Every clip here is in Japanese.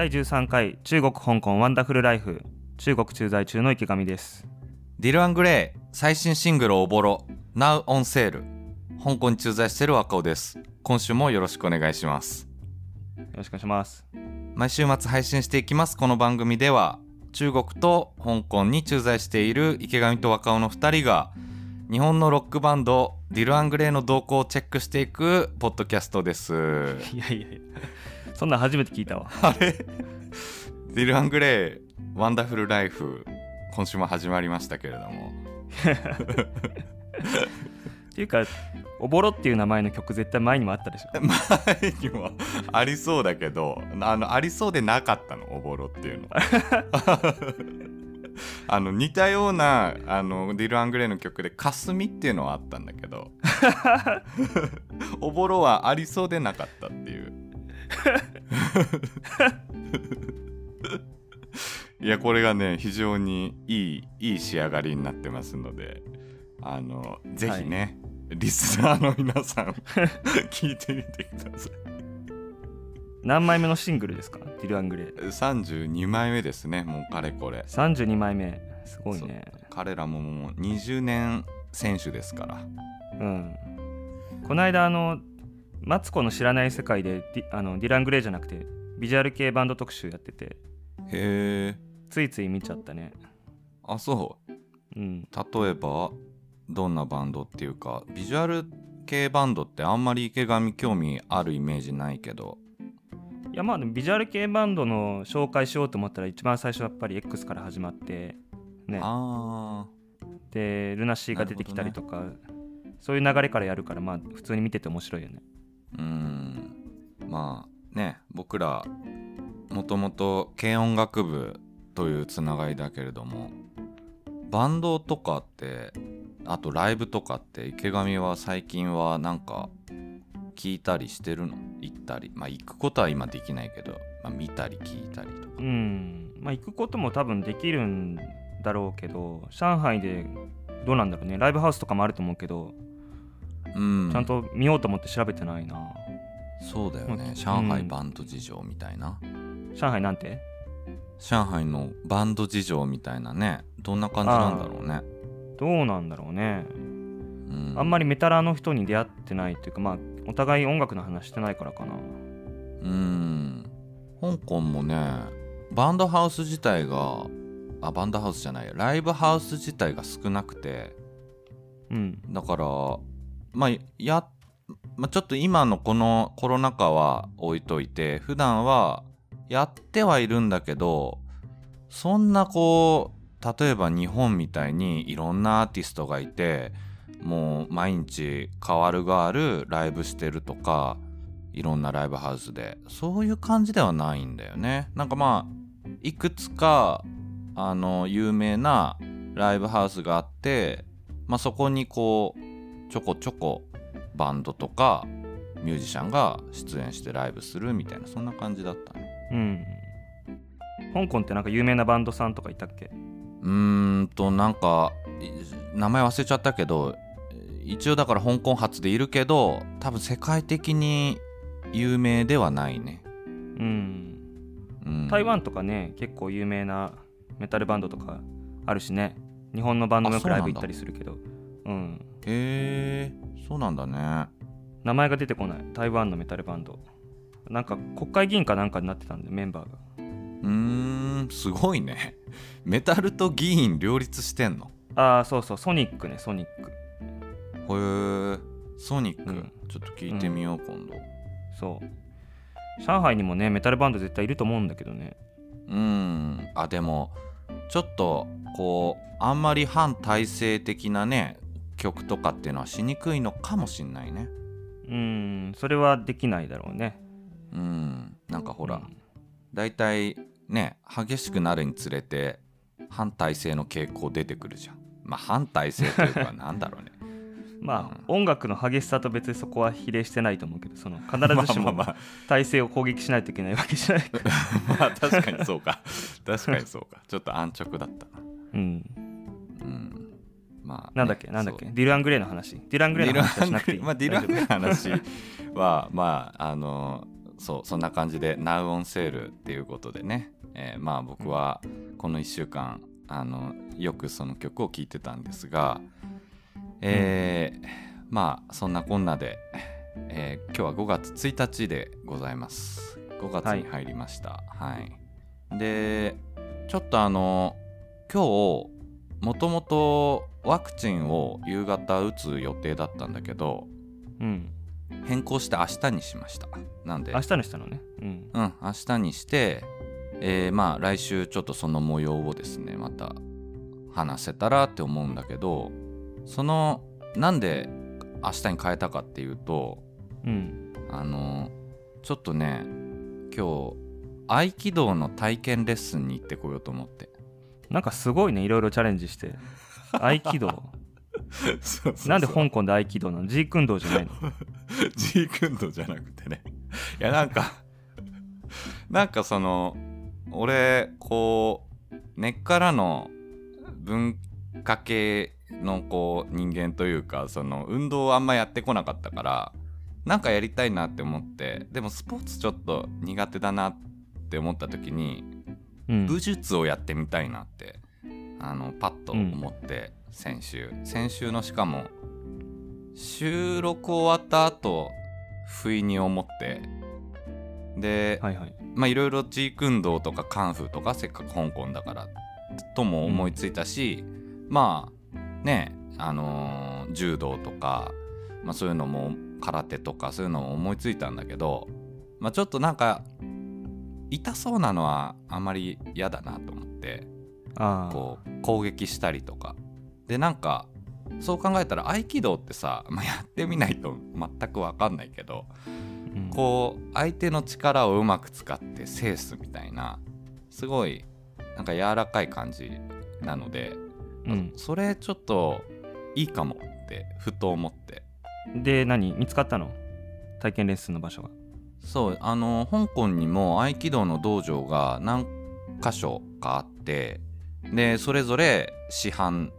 第13回中国香港ワンダフルライフ。中国駐在中の池上です。ディル・アングレイ最新シングルおぼろ。Now on sale 香港に駐在している若尾です。今週もよろしくお願いします。よろしくお願いします。毎週末配信していきます。この番組では中国と香港に駐在している池上と若尾の2人が日本のロックバンドディル・アングレイの動向をチェックしていくポッドキャストです。いやいやいやそんなん初めて聞いたわ。あれ？ DIR EN GREY ワンダフルライフ今週も始まりましたけれども。っていうかおぼろっていう名前の曲絶対前にもあったでしょ。前にもありそうだけどあのありそうでなかったのおぼろっていうの。あの似たようなあの DIR EN GREY の曲で「かすみ」っていうのはあったんだけど。おぼろはありそうでなかったっていう いやこれがね非常にいいいい仕上がりになってますのであのぜひね、リスナーの皆さん 聞いてみてください。何枚目のシングルですか？ディル・アングレイ。32枚目ですねもうかれこれ。32枚目。すごいね。彼らももう20年選手ですから。うん。この間あのマツコの知らない世界でディあのディル・アングレイじゃなくてビジュアル系バンド特集やってて。へえ。ついつい見ちゃったね。あそう。うん。例えばどんなバンドっていうかビジュアル系バンドってあんまり池上興味あるイメージないけど。いやまあでもビジュアル系バンドの紹介しようと思ったら一番最初やっぱり X から始まってね。あでルナシーが出てきたりとか、そういう流れからやるからまあ普通に見てて面白いよね。ーうん。まあね僕らもともと軽音楽部というつながりだけれどもバンドとかってあとライブとかって池上は最近はなんか聞いたりしてるの？行ったり。まあ行くことは今できないけど、まあ、見たり聞いたりとか。うん。まあ行くことも多分できるんだろうけど上海でどうなんだろうね。ライブハウスとかもあると思うけど、うん。ちゃんと見ようと思って調べてないな。そうだよね。うん上海バンド事情みたいな、上海なんて？上海のバンド事情みたいなね。どんな感じなんだろうね。どうなんだろうね。うん。あんまりメタラーの人に出会ってないっていうかまあお互い音楽の話してないからかな。うん。香港もねバンドハウス自体があバンドハウスじゃないライブハウス自体が少なくて。うん。だからまあや、まあ、ちょっと今のこのコロナ禍は置いといて普段はやってはいるんだけどそんなこう例えば日本みたいにいろんなアーティストがいてもう毎日変わる変わるライブしてるとかいろんなライブハウスでそういう感じではないんだよね。なんかまあいくつかあの有名なライブハウスがあって、まあ、そこにこうちょこちょこバンドとかミュージシャンが出演してライブするみたいなそんな感じだったね。うん。香港ってなんか有名なバンドさんとかいたっけ？うーんとなんかい名前忘れちゃったけど一応だから香港発でいるけど多分世界的に有名ではないね、うん。うん、台湾とかね結構有名なメタルバンドとかあるしね。日本のバンドもよくライブ行ったりするけど。うんへえそうなんだね。名前が出てこない。台湾のメタルバンド。なんか国会議員かなんかになってたんでメンバーが。うーんすごいね。メタルと議員両立してんの？ああそうそう。ソニックねソニック。へえソニック、うん。ちょっと聞いてみよう、今度。そう。上海にもねメタルバンド絶対いると思うんだけどね。うん。あでもちょっとこうあんまり反体制的なね曲とかっていうのはしにくいのかもしんないね。うんそれはできないだろうね。うんなんかほら、うん。だいたいね激しくなるにつれて反体制の傾向出てくるじゃん。まあ反体制というかなんだろうね。まあ、音楽の激しさと別にそこは比例してないと思うけどその必ずしも体制を攻撃しないといけないわけじゃない。か らまあまあ確かにそうか。確かにそうか。ちょっと安直だったな。うん。うんまあ、なんだっけなんだっけ DIR EN GREY の話。 DIR EN GREY の話はしなくていい。まあ、 DIR EN GREY の話は まああのそうそんな感じで Now on Sale っていうことでね、えーまあ僕はこの1週間あのよくその曲を聴いてたんですが、えーまあそんなこんなで、えー今日は5月1日でございます。5月に入りました。はい、でちょっとあの今日もともとワクチンを夕方打つ予定だったんだけどうん。変更して明日にしました。なんで？明日にしたのね。うん。うん明日にしてえーまあ来週ちょっとその模様をですねまた話せたらって思うんだけどそのなんで明日に変えたかっていうとうん。あのちょっとね今日合気道の体験レッスンに行ってこようと思って。なんかすごいねいろいろチャレンジして合気道。そうそうなんで香港で合気道なの？ジークン道じゃないの？ジークンドじゃなくてね。いやなんかなんかその俺こう根っからの文化系のこう人間というかその運動をあんまやってこなかったからなんかやりたいなって思ってでもスポーツちょっと苦手だなって思った時にうん。武術をやってみたいなってあのパッと思って、先週。先週のしかも収録終わった後不意に思って。で、はいはい。まあいろいろジークンドーとかカンフーとかせっかく香港だからとも思いついたし、まあねあのー柔道とか、まあ、そういうのも空手とかそういうのも思いついたんだけど、まあ、ちょっとなんか痛そうなのはあんまり嫌だなと思ってこう攻撃したりとか。でなんかそう考えたら合気道ってさ、まあ、やってみないと全く分かんないけどうん。こう相手の力をうまく使って制すみたいなすごいなんか柔らかい感じなので、うん。それちょっといいかもってふと思って。で何？見つかったの？体験レッスンの場所がそうあの香港にも合気道の道場が何箇所かあってでそれぞれ師範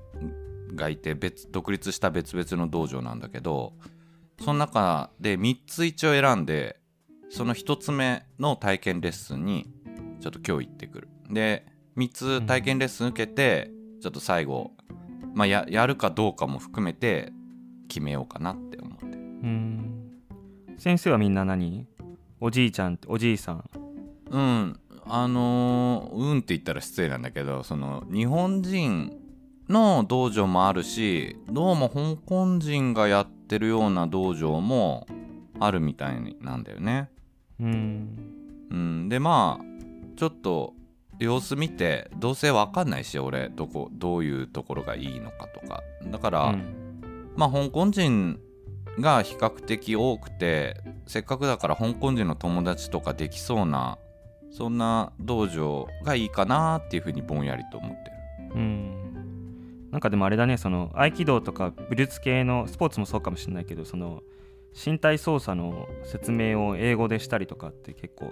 がいて別独立した別々の道場なんだけどその中で3つ一応選んでその1つ目の体験レッスンにちょっと今日行ってくる。で3つ体験レッスン受けて、ちょっと最後、まあ、ややるかどうかも含めて決めようかなって思って。うん。先生はみんな何？おじいちゃんおじいさん？うんあのーうんって言ったら失礼なんだけどその日本人の道場もあるしどうも香港人がやってるような道場もあるみたいなんだよね。うん。うん、でまあちょっと様子見てどうせわかんないし俺どこどういうところがいいのかとか。だから、うん。まあ香港人が比較的多くてせっかくだから香港人の友達とかできそうなそんな道場がいいかなっていうふうにぼんやりと思ってる。うん。なんかでもあれだねその合気道とか武術系のスポーツもそうかもしれないけどその身体操作の説明を英語でしたりとかって結構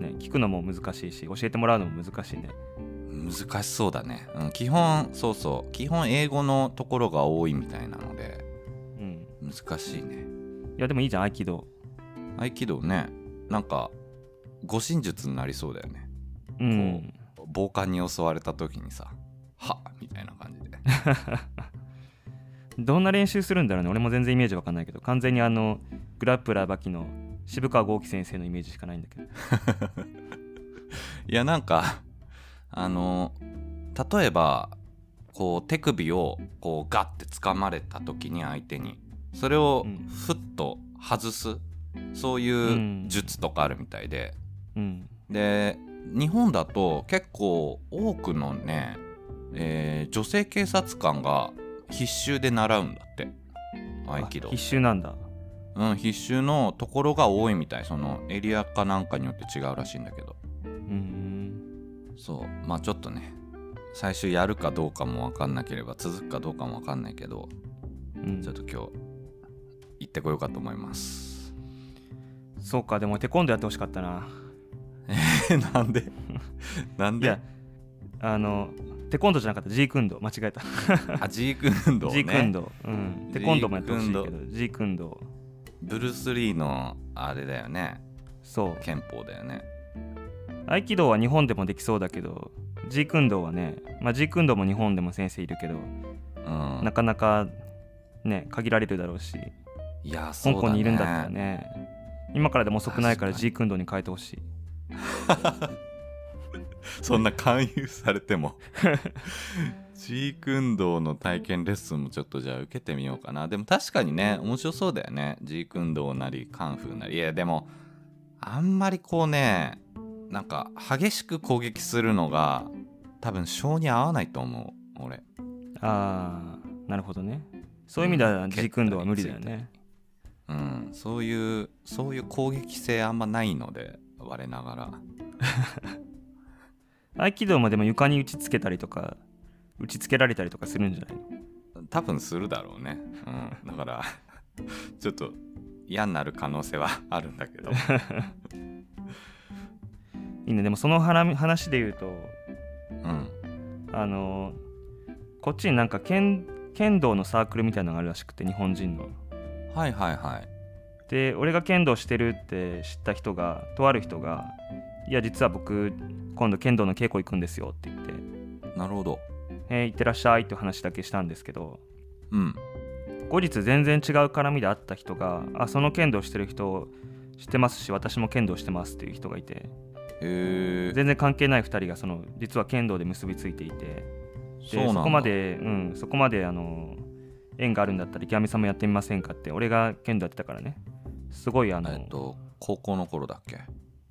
ね聞くのも難しいし教えてもらうのも難しいね。難しそうだね、うん、基本そうそう。基本英語のところが多いみたいなのでうん。難しいね。いやでもいいじゃん合気道。合気道ね。なんか護身術になりそうだよね。うん。暴漢に襲われた時にさはっみたいな感じで。どんな練習するんだろうね。俺も全然イメージわかんないけど。完全にあのグラップラーバキの渋川豪樹先生のイメージしかないんだけど。いやなんかあの例えばこう手首をこうガッて掴まれた時に相手にそれをうん。ふっと外す、そういう術とかあるみたいで、うん。で日本だと結構多くのね、えー女性警察官が必修で習うんだって。合気道あ必修なんだ。うん必修のところが多いみたい。そのエリアかなんかによって違うらしいんだけど。うんそう。まあちょっとね最終やるかどうかも分かんなければ続くかどうかも分かんないけどうん。ちょっと今日行ってこようかと思います。そうかでもテコンドーやってほしかったなえなんで？なんで？いやあのテコンドーじゃなかった。ジークンドー。間違えた。あジーク運動ね。ジークンドー、うん、テコンドーもやってほしいけジどジークンドー。ブルース・リーのあれだよね。そう。憲法だよね。合気道は日本でもできそうだけどジークンドーはねまあジークンドーも日本でも先生いるけどうん。なかなかね限られるだろうしいやそうだね。香港にいるんだったらね今からでも遅くないからジークンドーに変えてほしい そんな勧誘されても。ジークンドーの体験レッスンもちょっとじゃあ受けてみようかな。でも確かにね面白そうだよね。ジークンドーなりカンフーなり。いやでもあんまりこうねなんか激しく攻撃するのが多分性に合わないと思う俺。ああなるほどね。そういう意味ではうんジークンドーは無理だよね。うんそういうそういう攻撃性あんまないので我ながら。合気道もでも床に打ちつけたりとか打ちつけられたりとかするんじゃないの？多分するだろうね、うん、だから ちょっと嫌になる可能性はあるんだけど。いいね。でもその話話で言うとうん。あのこっちになんか剣剣道のサークルみたいなのがあるらしくて日本人の。はいはいはいで俺が剣道してるって知った人がとある人が「いや実は僕今度剣道の稽古行くんですよ」って言って。なるほど「えー、行ってらっしゃい」って話だけしたんですけど。うん。後日全然違う絡みで会った人が「あその剣道してる人知ってますし私も剣道してます」っていう人がいて。へえ全然関係ない2人がその実は剣道で結びついていて。そこまで、うん、そこまであの縁があるんだったら池上さんもやってみませんかって俺が剣道やってたからねすごいあの、えっと高校の頃だっけ？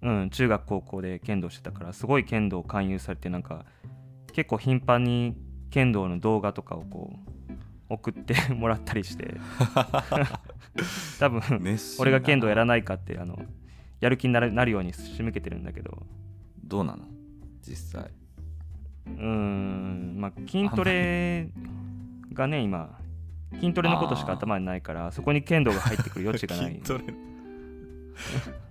うん、中学高校で剣道してたからすごい剣道勧誘されてなんか結構頻繁に剣道の動画とかをこう送って もらったりして。多分俺が剣道やららないかってあのやる気になるなるように仕向けてるんだけど。どうなの？実際。うーんまあ筋トレがね今筋トレのことしか頭にないからそこに剣道が入ってくる余地がない。筋トレ。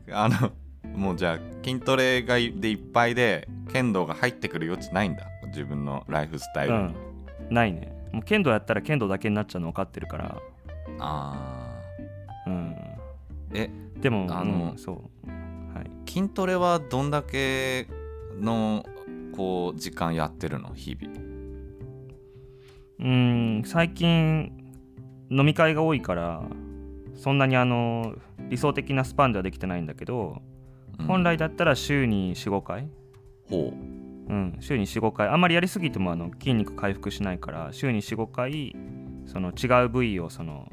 あのもうじゃあ筋トレがいでいっぱいで剣道が入ってくる余地ないんだ自分のライフスタイルに、うん。ないね。もう剣道やったら剣道だけになっちゃうの分かってるから。あうん。ーえでもあのうんそう。はい。筋トレはどんだけのこう時間やってるの日々。うーん最近飲み会が多いからそんなにあの理想的なスパンではできてないんだけど、うん。本来だったら週に45回。ほう。ん、週に45回。あんまりやりすぎてもあの筋肉回復しないから週に45回その違う部位をその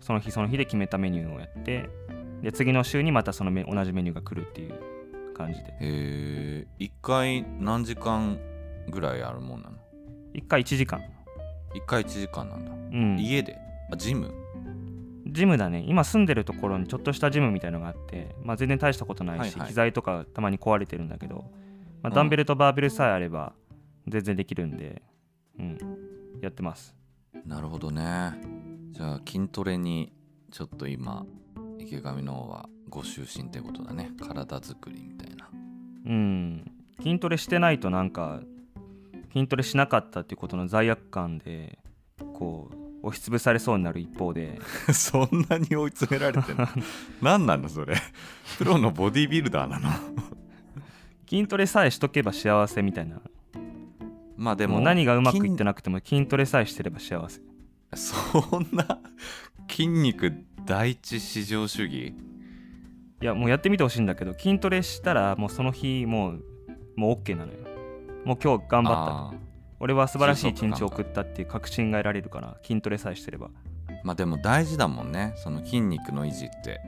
その日その日で決めたメニューをやってで次の週にまたそのめ同じメニューが来るっていう感じで。うへえ1回何時間ぐらいあるもんなの？1回1時間、1回1時間なんだ、うん、家で？あジム？ジムだね。今住んでるところにちょっとしたジムみたいのがあって、まあ、全然大したことないし、はいはい。機材とかたまに壊れてるんだけど、まあ、うん。ダンベルとバーベルさえあれば全然できるんで、うん、やってます。なるほどね。じゃあ筋トレにちょっと今池上の方はご就寝ってことだね。体作りみたいな。うん。筋トレしてないとなんか筋トレしなかったっていうことの罪悪感でこう押しつぶされそうになる一方で。そんなに追い詰められてるの？何なのそれ？プロのボディビルダーなの？筋トレさえしとけば幸せみたいな。でまあでもも何がうまくいって筋なくても筋トレさえしてれば幸せ。そんな筋肉第一至上主義？いやもうやってみてほしいんだけど筋トレしたらもうその日もうもう OK なのよ。もう今日頑張ったあ俺は素晴らしい一日を送ったっていう確信が得られるから筋トレさえしてれば。ーまあでも大事だもんね。その筋肉の維持って。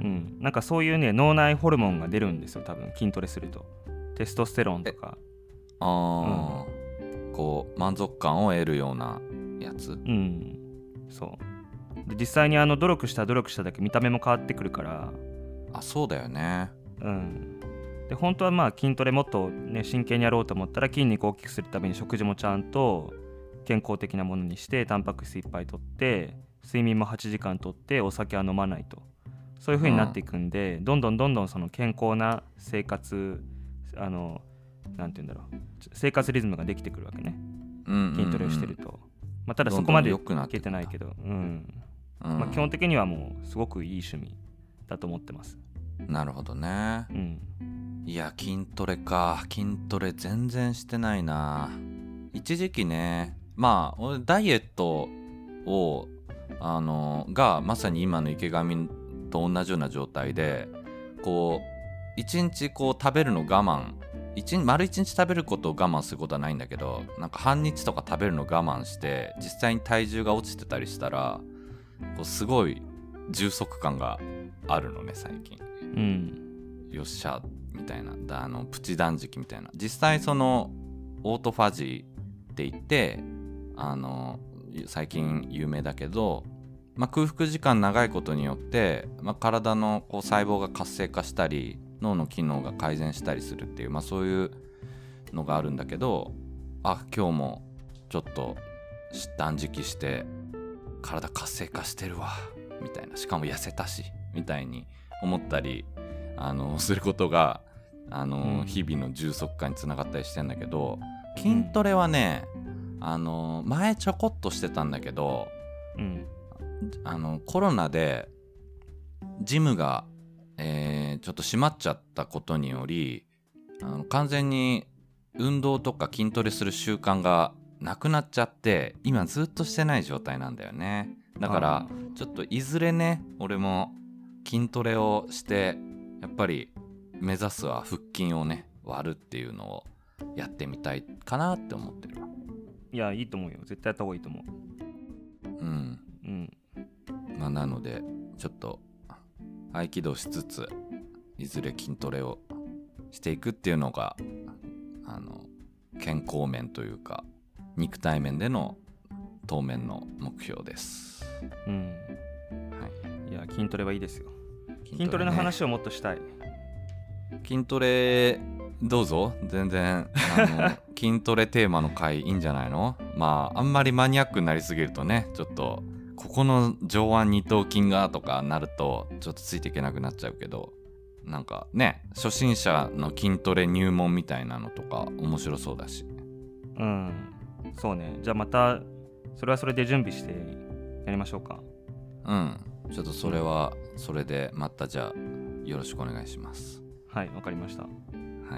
うん。なんかそういうね脳内ホルモンが出るんですよ多分。筋トレすると。テストステロンとか。ああ、こう満足感を得るようなやつ？うん。そう。で実際にあの努力した努力しただけ見た目も変わってくるから。あそうだよね。うんで本当はまあ筋トレもっとね真剣にやろうと思ったら筋肉を大きくするために食事もちゃんと健康的なものにしてタンパク質いっぱいとって睡眠も8時間とってお酒は飲まないと。そういう風になっていくんで、どんどんどんどんその健康な生活あのなんて言うんだろう。生活リズムができてくるわけね。うんうんうん。筋トレをしてると、まあ、ただそこまでいけてないけど、うん。うん。まあ、基本的にはもうすごくいい趣味だと思ってますなるほどね。うん。いや筋トレか。筋トレ全然してないな。一時期ねまあ俺ダイエットをあのがまさに今の池上と同じような状態でこう一日こう食べるの我慢。一日丸一日食べることを我慢することはないんだけどなんか半日とか食べるの我慢して実際に体重が落ちてたりしたらこうすごい充足感があるのね最近。うん。よっしゃみたいな。あのプチ断食みたいな。実際そのオートファジーって言ってあの最近有名だけど、まあ、空腹時間長いことによって、まあ、体のこう細胞が活性化したり脳の機能が改善したりするっていう、まあ、そういうのがあるんだけどあ今日もちょっと断食して体活性化してるわみたいな。しかも痩せたしみたいに思ったりあの することがあの、うん。日々の充足感につながったりしてんだけど筋トレはね、あの前ちょこっとしてたんだけどうん。あのコロナでジムが、えーちょっと閉まっちゃったことによりあの完全に運動とか筋トレする習慣がなくなっちゃって今ずっとしてない状態なんだよね。だからあちょっといずれね俺も筋トレをしてやっぱり目指すは腹筋をね割るっていうのをやってみたいかなって思ってる。わいやいいと思うよ。絶対やった方がいいと思う。うん。うん。まあなのでちょっと合気道しつついずれ筋トレをしていくっていうのがあの健康面というか肉体面での当面の目標です、うん筋トレはいいですよ。い、筋トレのね話をもっとしたい。筋トレどうぞ。全然あの 筋トレテーマの回いいんじゃないの？まああんまりマニアックになりすぎるとねちょっとここの上腕二頭筋がとかなるとちょっとついていけなくなっちゃうけどなんかね初心者の筋トレ入門みたいなのとか面白そうだし。うん。そうね。じゃあまたそれはそれで準備してやりましょうか。うんちょっとそれはそれでまたじゃあよろしくお願いします。はいわかりました。は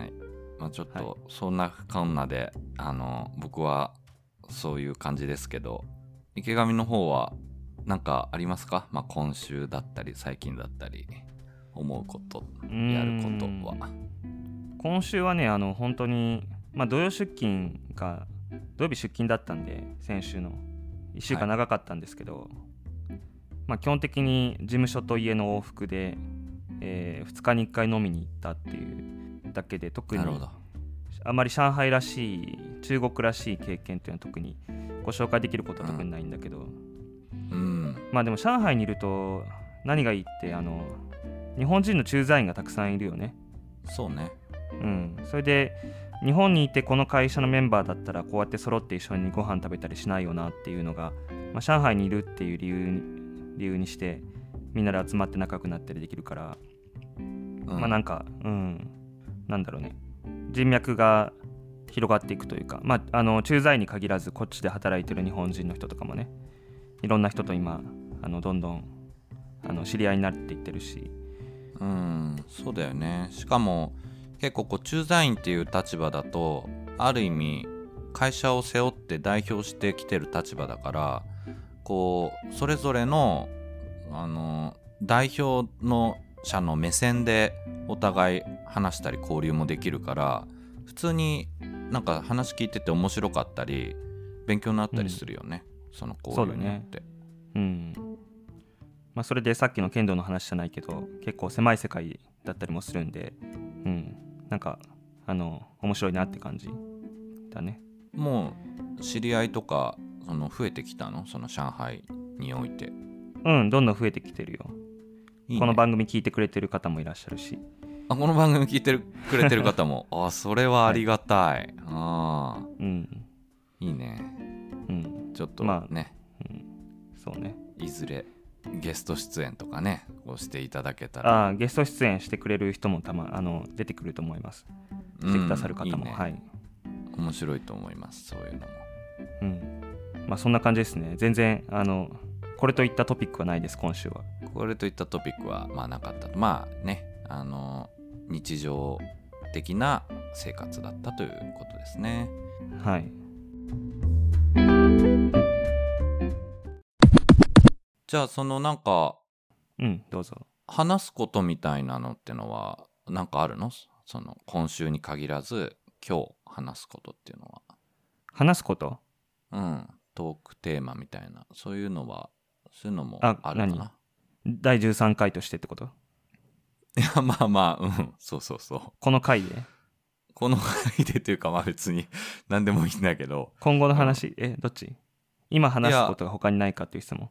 い。まあ、ちょっはい。と、そんなこんなで、あの、僕はそういう感じですけど、池上の方は何かありますか？まあ、今週だったり、最近だったり、思うこと、やることは。今週はねあの本当にまあ土曜出勤が土曜日出勤だったんで先週の。1週間長かったんですけど、まあ基本的に事務所と家の往復で、え2日に1回飲みに行ったっていうだけで特になるほど。あまり上海らしい中国らしい経験っていうのは特にご紹介できることは特にないんだけど、うん。まあでも上海にいると何がいいってあの日本人の駐在員がたくさんいるよね。そうね。うん、それで日本にいてこの会社のメンバーだったらこうやって揃って一緒にご飯食べたりしないよなっていうのが、まあ、上海にいるっていう理由に理由にしてみんなで集まって仲良くなったりできるから、うん、まあなんかうん。なんだろうね。人脈が広がっていくというか、まあ、あの駐在に限らずこっちで働いてる日本人の人とかもねいろんな人と今あのどんどんあの知り合いになっていってるし。うん、そうだよね。しかも、結構こう、駐在員っていう立場だと、ある意味、会社を背負って代表してきてる立場だから、こう、それぞれの、あの、代表の者の目線でお互い話したり交流もできるから、普通になんか話聞いてて面白かったり、勉強になったりするよね。その交流によって。うん。まあ、それでさっきの剣道の話じゃないけど結構狭い世界だったりもするんで、うん、なんかあの面白いなって感じだね。もう知り合いとかその増えてきたの？その上海において。うんどんどん増えてきてるよ。いいね。この番組聞いてくれてる方もいらっしゃるし。あこの番組聞いてるくれてる方も。あそれはありがたい、ああうん。いいね。うん。ちょっとまあね、そうね。いずれゲスト出演とかねこうしていただけたら。ああゲスト出演してくれる人もたまあの出てくると思います。してくださる方も、うんいいね。はい。面白いと思いますそういうのも。うんまあそんな感じですね。全然あのこれといったトピックはないです今週は。これといったトピックはまあなかった。まあねあの日常的な生活だったということですね。はい。じゃあそのなんかうんどうぞ。話すことみたいなのってのはなんかあるの？その今週に限らず今日話すことっていうのは。話すこと？うん、トークテーマみたいな。そういうのはそういうのもああるか何？な。第13回としてってこと？いやまあまあうん。そうそうそう。この回で？この回でというかまあ別に 何でもいいんだけど。今後の話、えどっち？今話すことが他にないかっていう質問。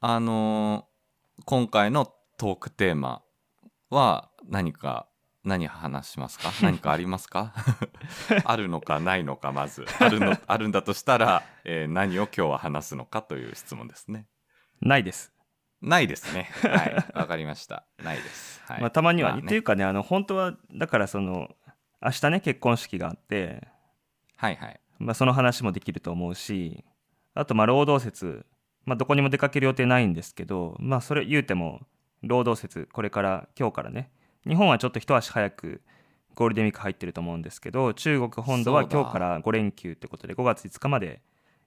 あのー今回のトークテーマは何か何話しますか？何かありますか？あるのかないのかまず。あるの あるんだとしたら、えー何を今日は話すのかという質問ですね。ないです、ないですね。はい。わかりました。ないです、はい。まあ、たまには、まあね。っていうかねあの本当はだからその明日ね結婚式があって、はいはい。まあ、その話もできると思うしあとまあ労働節、まあ、どこにも出かける予定ないんですけどまあそれ言うても労働節これから今日からね日本はちょっと一足早くゴールデンウィーク入ってると思うんですけど中国本土は今日から5連休ってことで5月5日まで、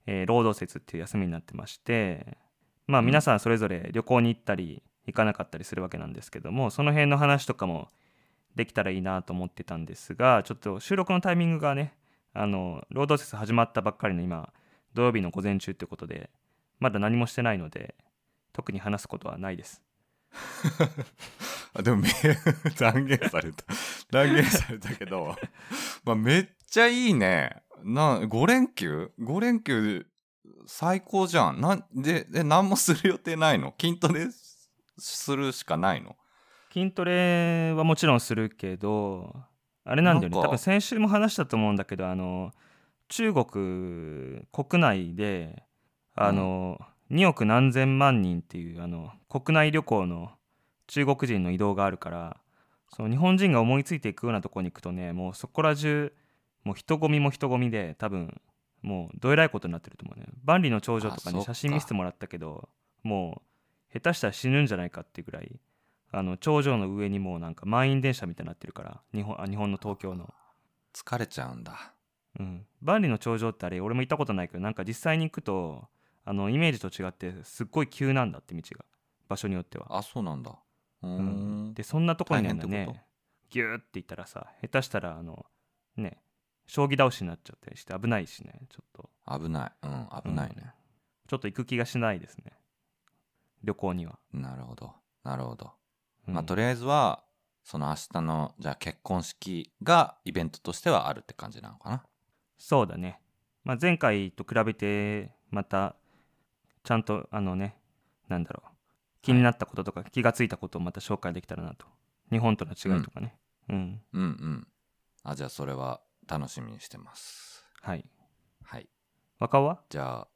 えー労働節っていう休みになってましてまあうん。皆さんそれぞれ旅行に行ったり行かなかったりするわけなんですけどもその辺の話とかもできたらいいなと思ってたんですがちょっと収録のタイミングがねあの労働節始まったばっかりの今土曜日の午前中ってことでまだ何もしてないので特に話すことはないです あでもめ 断言された。断言されたけど まあめっちゃいいね。な5連休 ?5 連休最高じゃん。なんでで何もする予定ないの？筋トレするしかないの？筋トレはもちろんするけどあれなんだよね。多分先週も話したと思うんだけどあの中国国内であの、2億何千万人っていうあの国内旅行の中国人の移動があるからその日本人が思いついていくようなとこに行くとねもうそこら中もう人混みも人混みで多分もうどえらいことになってると思うね。万里の長城とかに写真見せてもらったけどもう下手したら死ぬんじゃないかっていうぐらいあの頂上の上にもうなんか満員電車みたいになってるから日本あ日本の東京の、疲れちゃうんだ。うん、万里の長城ってあれ俺も行ったことないけどなんか実際に行くとあのイメージと違ってすっごい急なんだって道が。場所によっては、あそうなんだでそんなとこにね。ギューって行ったらさ下手したらあのね将棋倒しになっちゃったりして危ないしねちょっと。危ない。うん危ないね、ちょっと行く気がしないですね。旅行には、なるほど。なるほど、うん。まあとりあえずはその明日のじゃあ結婚式がイベントとしてはあるって感じなのかな？そうだね、まあ、前回と比べてまたちゃんとあのねなんだろう気になったこととか気がついたことをまた紹介できたらなと。日本との違いとかね。うん、うんうん。あじゃあそれは楽しみにしてます。はい。はい。若尾は？じゃあ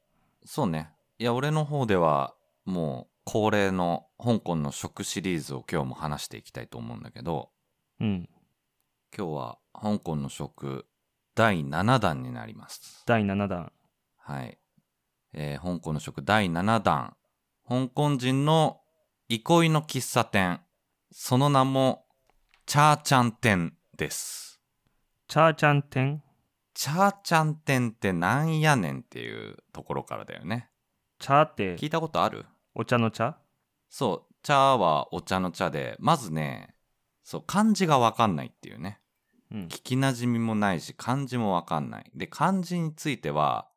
そうね。いや俺の方ではもう恒例の香港の食シリーズを今日も話していきたいと思うんだけどうん。今日は香港の食第7弾になります第7弾はい、えー香港の食第7弾香港人の憩いの喫茶店。その名もチャーチャン店です。チャーチャン店？チャーチャン店ってなんやねんっていうところからだよね。茶って？聞いたことある？お茶の茶？そう。茶はお茶の茶でまずねそう漢字がわかんないっていうね。うん。聞きなじみもないし漢字もわかんない。で漢字については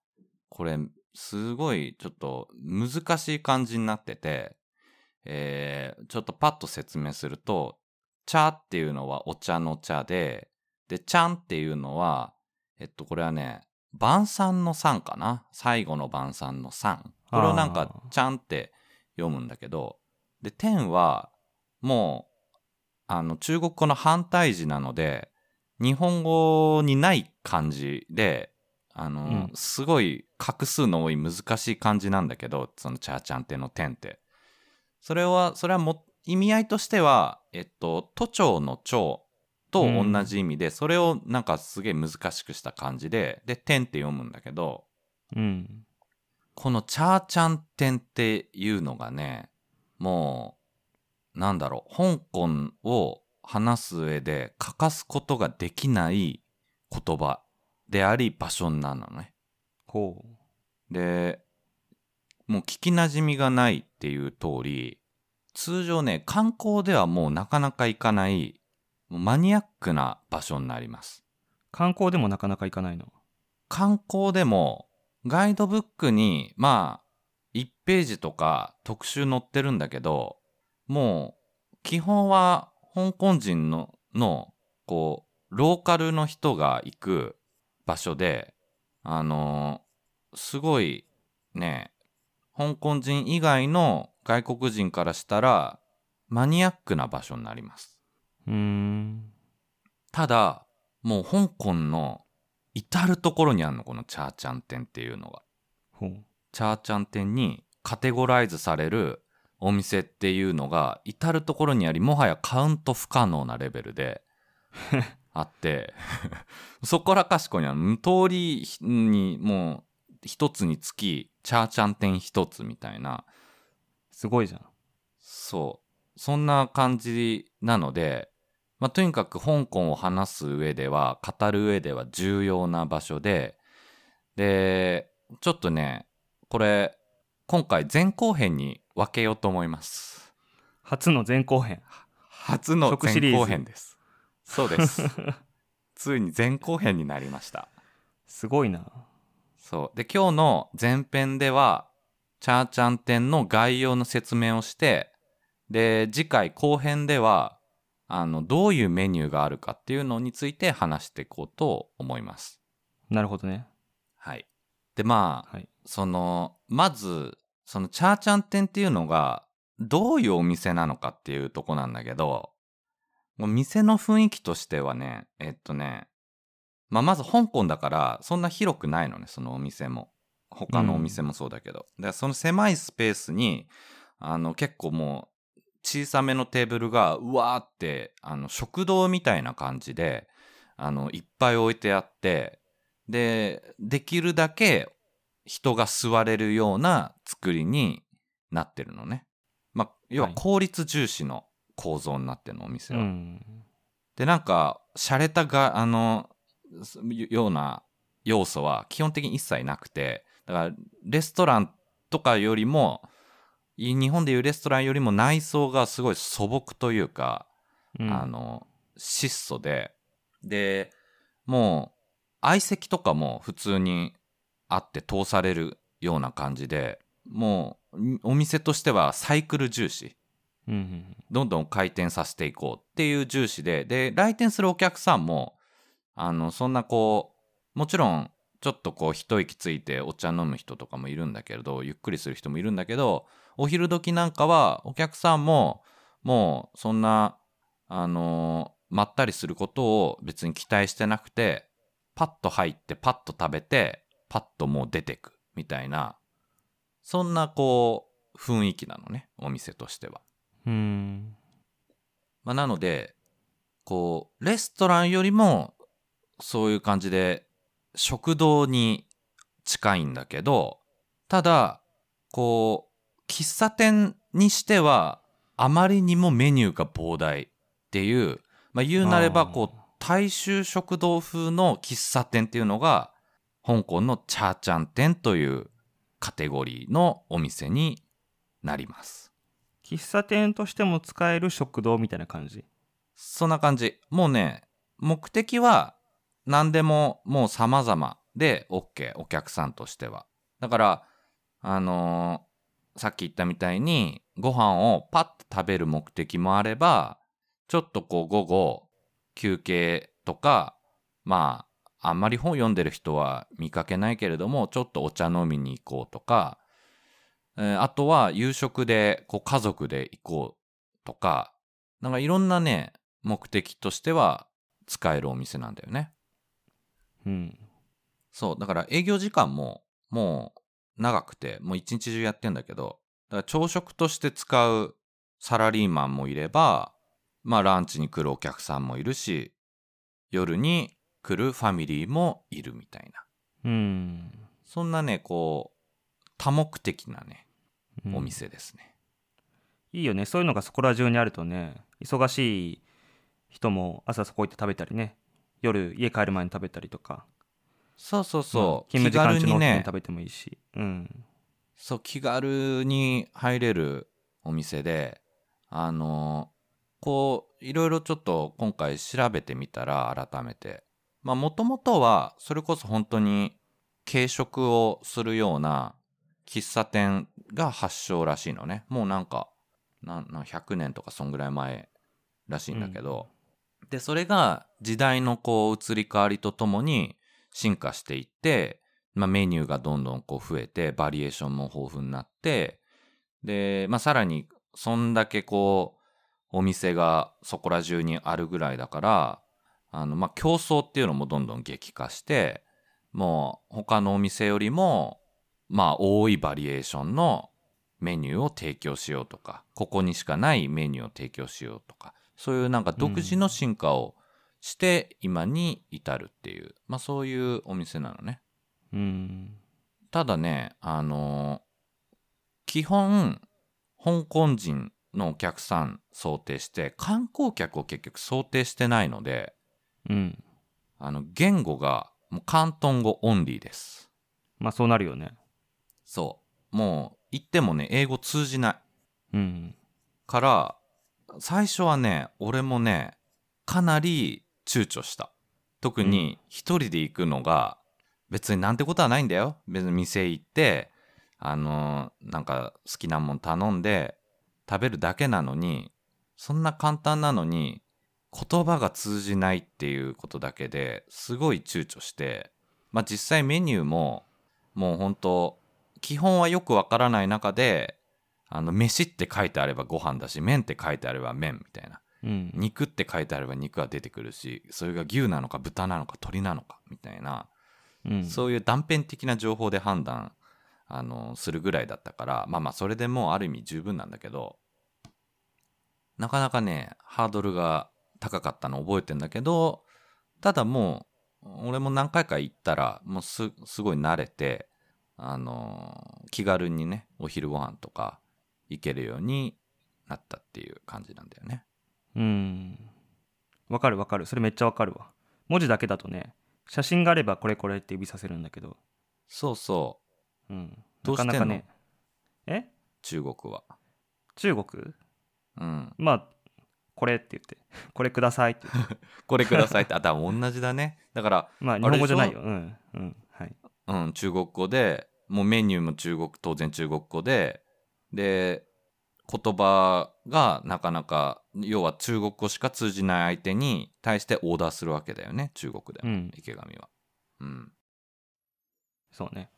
これすごいちょっと難しい漢字になってて、えーちょっとパッと説明すると茶っていうのはお茶の茶ででちゃんっていうのはえっとこれはね晩餐の餐かな？最後の晩餐の餐これをなんかちゃんって読むんだけどで天はもうあの中国語の反対字なので日本語にない漢字であの、うん。すごい画数の多い難しい漢字なんだけどそのチャーチャンテの点って。それはそれはも意味合いとしてはえっと都庁の庁と同じ意味で、それをなんかすげえ難しくした漢字でで点って読むんだけどうん。このチャーチャンテンっていうのがね、もう、なんだろう、香港を話す上で欠かすことができない言葉であり場所なのね。ほでもう聞きなじみがないっていう通り通常ね観光ではもうなかなか行かないマニアックな場所になります。う観光でもなかなか行かないの？観光でもガイドブックにまあ1ページとか特集載ってるんだけどもう基本は香港人ののこうローカルの人が行く場所であのすごいね香港人以外の外国人からしたらマニアックな場所になります。うーん。ただもう香港の至る所にあるのこのチャーチャン店っていうのが。チャーチャン店にカテゴライズされるお店っていうのが至る所にありもはやカウント不可能なレベルで あって。そこらかしこには無通りにもう一つにつきチャーチャン店一つみたいな。すごいじゃん。そう。そんな感じなので、まあ、とにかく香港を話す上では語る上では重要な場所で。でちょっとねこれ今回前後編に分けようと思います。初の前後編。初の前後編ですそうです。ついに前後編になりました。すごいな。そう。で今日の前編ではチャーチャン店の概要の説明をしてで次回後編ではあのどういうメニューがあるかっていうのについて話していこうと思います。なるほどね。はい、でまあはい。そのまずそのチャーチャン店っていうのがどういうお店なのかっていうとこなんだけどもう店の雰囲気としてはねえっとねまあまず香港だからそんな広くないのねそのお店も。他のお店もそうだけど、でその狭いスペースにあの結構もう小さめのテーブルがうわーってあの食堂みたいな感じであのいっぱい置いてあってでできるだけ人が座れるような作りになってるのね。まあ、要ははい。効率重視の構造になってるのお店うは。ん。でなんか洒落たがあのすような要素は基本的に一切なくてだからレストランとかよりもい日本でいうレストランよりも内装がすごい素朴というか、うん。あの質素ででもう相席とかも普通にあって通されるような感じでもうんお店としてはサイクル重視どんどん回転させていこうっていう重視でで来店するお客さんもあのそんなこうもちろんちょっとこう一息ついてお茶飲む人とかもいるんだけれどゆっくりする人もいるんだけどお昼時なんかはお客さんももうそんなあのまったりすることを別に期待してなくてパッと入ってパッと食べてパッともう出てくみたいなそんなこう雰囲気なのねお店としては。うんまあ、なのでこうレストランよりもそういう感じで食堂に近いんだけどただこう喫茶店にしてはあまりにもメニューが膨大っていう、まあ、言うなればこう大衆食堂風の喫茶店っていうのが香港のチャーチャン店というカテゴリーのお店になります。喫茶店としても使える食堂みたいな感じ？そんな感じ。もうね、目的は何でももう様々で OK、お客さんとしては。だから、あのーさっき言ったみたいにご飯をパッと食べる目的もあれば、ちょっとこう午後休憩とか、まあ、あんまり本読んでる人は見かけないけれども、ちょっとお茶飲みに行こうとか、えーあとは夕食でこう家族で行こうとか、なんかいろんなね、目的としては使えるお店なんだよね。うんそう、だから営業時間ももう長くて、もう一日中やってんだけど、だから朝食として使うサラリーマンもいれば、まあランチに来るお客さんもいるし、夜に来るファミリーもいるみたいな。うんそんなね、こう、多目的なね、うん。お店ですね。いいよね。そういうのがそこら中にあるとね忙しい人も朝そこ行って食べたりね夜家帰る前に食べたりとか。そうそうそう、うん。勤務時間中のお昼にね食べてもいいし、うん。そう気軽に入れるお店であのこういろいろちょっと今回調べてみたら改めて。まあもともとはそれこそ本当に軽食をするような喫茶店が発祥らしいのね。もうなんかなんなん100年とかそんぐらい前らしいんだけど、でそれが時代のこう移り変わりとともに進化していって、まあ、メニューがどんどんこう増えてバリエーションも豊富になってで、まあ、さらにそんだけこうお店がそこら中にあるぐらいだからあの、まあ、競争っていうのもどんどん激化してもう他のお店よりもまあ多いバリエーションのメニューを提供しようとかここにしかないメニューを提供しようとかそういうなんか独自の進化をして今に至るっていう、まあそういうお店なのね。うん。ただねあの基本香港人のお客さん想定して観光客を結局想定してないのでうん。あの言語がもう広東語オンリーです。まあそうなるよねそう。もう言ってもね英語通じない。うんから最初はね俺もねかなり躊躇した。特に一人で行くのが別になんてことはないんだよ。別に店行ってあのーなんか好きなもん頼んで食べるだけなのにそんな簡単なのに言葉が通じないっていうことだけですごい躊躇して。まあ実際メニューももう本当基本はよくわからない中であの飯って書いてあればご飯だし麺って書いてあれば麺みたいな。うん。肉って書いてあれば肉が出てくるしそれが牛なのか豚なのか鳥なのかみたいな、うん。そういう断片的な情報で判断あのするぐらいだったからまあまあそれでもうある意味十分なんだけどなかなかねハードルが高かったの覚えてんだけどただもう俺も何回か行ったらもうすすごい慣れてあの気軽にねお昼ご飯とか行けるようになったっていう感じなんだよね。うん。わかるわかる。それめっちゃわかるわ。文字だけだとね写真があればこれこれって指させるんだけど。そうそう。うん。どうしてんの？なかなかね。え？中国は。中国？うん。まあこれって言って。これくださいって言って。これくださいって、あ、多分同じだね。だから、まあ日本語じゃないよ。うん。うん。はい。うん、中国語で、もうメニューも中国、当然中国語で、で、言葉がなかなか、要は中国語しか通じない相手に対してオーダーするわけだよね、中国でも、うん池上は。うん。そうね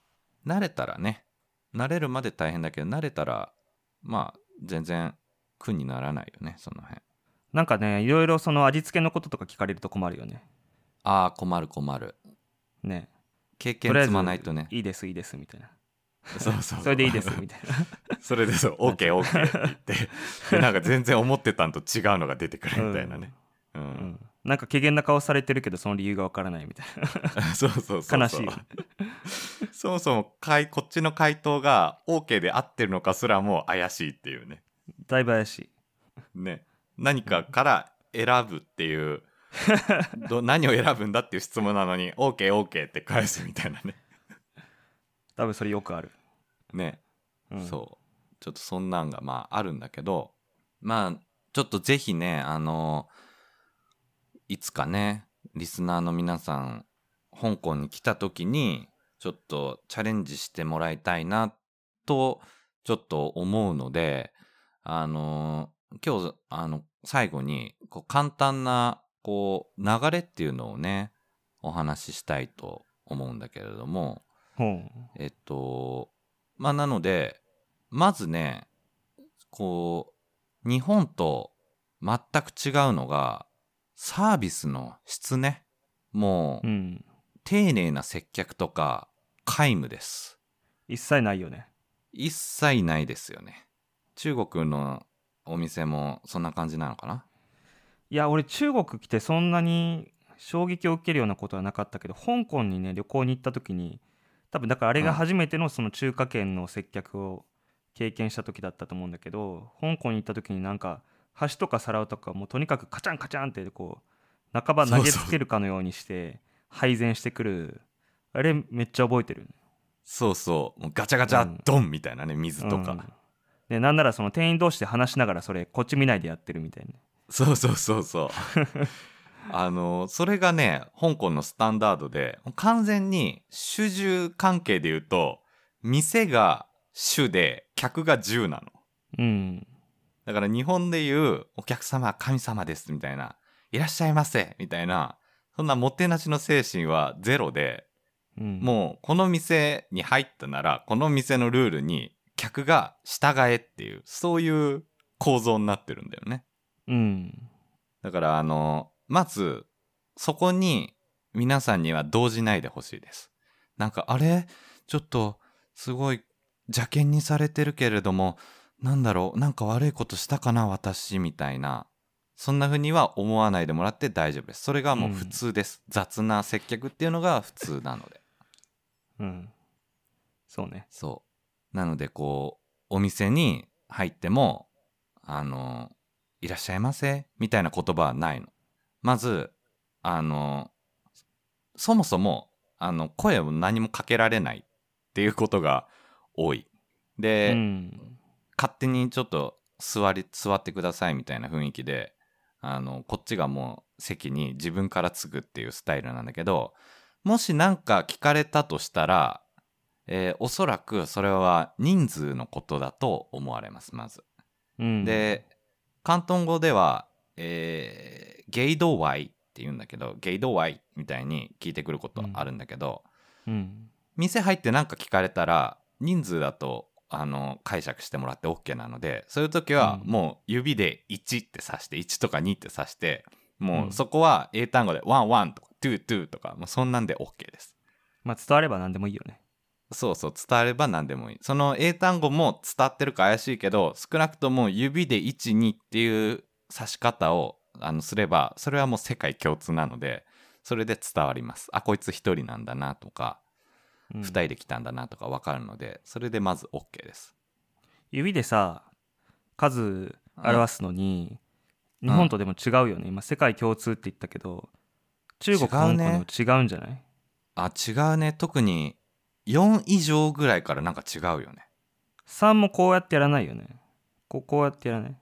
慣れたらね、慣れるまで大変だけど、慣れたら、まあ、全然苦にならないよね、その辺。なんかねいろいろその味付けのこととか聞かれると困るよねああ、困る困る。ね経験積まないとね。いいですいいですみたいなそうそうそれでいいですみたいなそれでそう、OK、OK って言って、でなんか全然思ってたんと違うのが出てくるみたいなね。う。うんん、なんか怪げな顔されてるけどその理由がわからないみたいそうそうそうそう。な悲しいよそもそもかいこっちの回答が OK で合ってるのかすらも怪しいっていうね。だいぶ怪しいね。何かから選ぶっていう、ど何を選ぶんだっていう質問なのに OK、OK って返すみたいなね。多分それよくある、ね。うん、そうちょっとそんなんがまああるんだけどまあちょっとぜひねあのいつかねリスナーの皆さん香港に来た時にちょっとチャレンジしてもらいたいなとちょっと思うのであの今日あの最後にこう簡単なこう流れっていうのをねお話ししたいと思うんだけれどもほうえっと、まあなので、まずね、こう、日本と全く違うのが、サービスの質ね。もう、うん丁寧な接客とか、皆無です。一切ないよね一切ないですよね。中国のお店もそんな感じなのかな？いや俺中国来てそんなに衝撃を受けるようなことはなかったけど香港にね旅行に行った時に多分だからあれが初めてのその中華圏の接客を経験した時だったと思うんだけど香港に行った時になんか箸とか皿とかもうとにかくカチャンカチャンってこう半ば投げつけるかのようにして配膳してくる。あれめっちゃ覚えてる。そうそう。もうガチャガチャドンみたいなね水とか、うん。でなんならその店員同士で話しながらそれこっち見ないでやってるみたいなそうそうそうそう。あのそれがね香港のスタンダードで完全に主従関係で言うと店が主で客が従なの。うん。だから日本で言うお客様は神様ですみたいな、いらっしゃいませみたいな、そんなもてなしの精神はゼロで、うん。もうこの店に入ったなら、この店のルールに客が従えっていう、そういう構造になってるんだよね。うんだからあの、まず、そこに皆さんには動じないでほしいです。なんか、あれちょっと、すごい邪険にされてるけれども、なんだろうなんか悪いことしたかな私みたいな。そんな風には思わないでもらって大丈夫です。それがもう普通です。雑な接客っていうのが普通なので。うんそうねそう。なので、こう、お店に入っても、あの、いらっしゃいませ？みたいな言葉はないの。まず、あの、そもそも、あの、声を何もかけられないっていうことが多い。で、うん勝手にちょっと座り、座ってくださいみたいな雰囲気で、あの、こっちがもう席に自分から継ぐっていうスタイルなんだけど、もし何か聞かれたとしたら、えーおそらくそれは人数のことだと思われます、まず。うんで、広東語では、えーゲイドワイって言うんだけど、ゲイドワイみたいに聞いてくることあるんだけど、うん。店入って何か聞かれたら人数だとあの解釈してもらって OK なのでそういう時はうん。もう指で1って指して1とか2って指してもううん。そこは英単語で one one とか two two とかもうそんなんで OK です。まあ伝われば何でもいいよねそうそう伝われば何でもいい。その英単語も伝わってるか怪しいけど少なくとも指で12っていう指し方をあのすればそれはもう世界共通なのでそれで伝わります。あこいつ1人なんだなとかうん。2人で来たんだなとか分かるのでそれでまず OK です。指でさ数表すのに、ん。日本とでも違うよね。今世界共通って言ったけど中国ね。香港でも違うんじゃない？あ違うね。特に4以上ぐらいからなんか違うよね。3もこうやってやらないよね。こうこうやってやらない、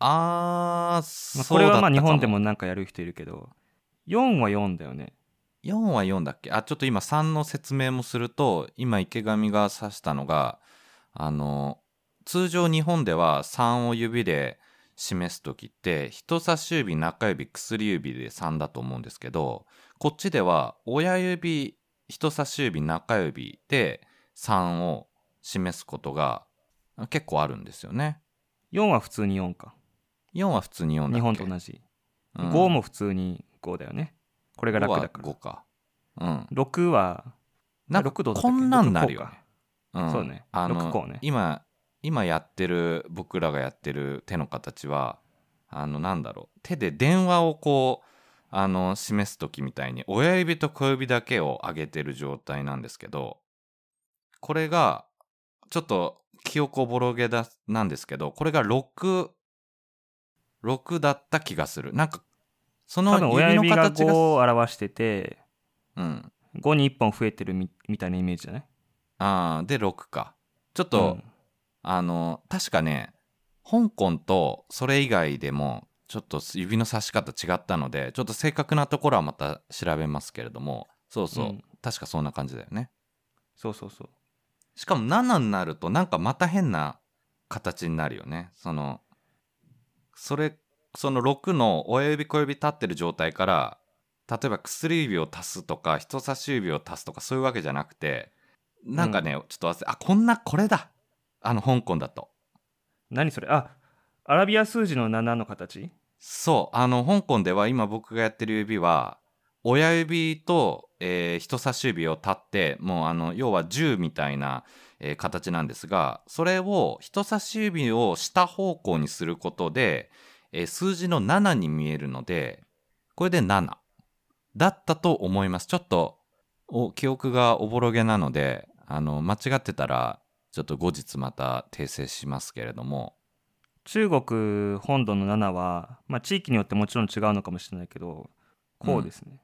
あー、まあ、これはまあ日本でもなんかやる人いるけど。4は4だよね。4は4だっけ？あちょっと今3の説明もすると今池上が指したのがあの通常日本では3を指で示す時って人差し指中指薬指で3だと思うんですけどこっちでは親指人差し指中指で3を示すことが結構あるんですよね。4は普通に4か。4は普通に4だっけ？日本と同じ、うん。5も普通に5だよね。これが楽だか5はら5か。うん。6はなんか6度だこんなんなるよ6ねうん。そうね。あの6個ね。今今やってる僕らがやってる手の形はあのなんだろう。手で電話をこうあの示す時みたいに親指と小指だけを上げてる状態なんですけどこれがちょっと記憶おぼろげだなんですけどこれが66だった気がする。なんかその親指が指の形5がを表しててうん。5に1本増えてるみみたいなイメージじゃないあーで6か。ちょっと、うん。あの確かね香港とそれ以外でもちょっと指の指し方違ったのでちょっと正確なところはまた調べますけれども。そうそう、うん。確かそんな感じだよね。そうそうそう。しかも7になるとなんかまた変な形になるよね。そのそれその6の親指小指立ってる状態から例えば薬指を足すとか人差し指を足すとかそういうわけじゃなくてなんかね、ちょっと忘れあこんなこれだ。あの香港だと。何それ？あアラビア数字の7の形？そうあの香港では今僕がやってる指は親指と、えー人差し指を立ってもうあの要は10みたいな、えー形なんですがそれを人差し指を下方向にすることで、えー数字の7に見えるのでこれで7だったと思います。ちょっとお記憶がおぼろげなのであの間違ってたらちょっと後日また訂正しますけれども。中国本土の7は、まあ、地域によってもちろん違うのかもしれないけどこうですね、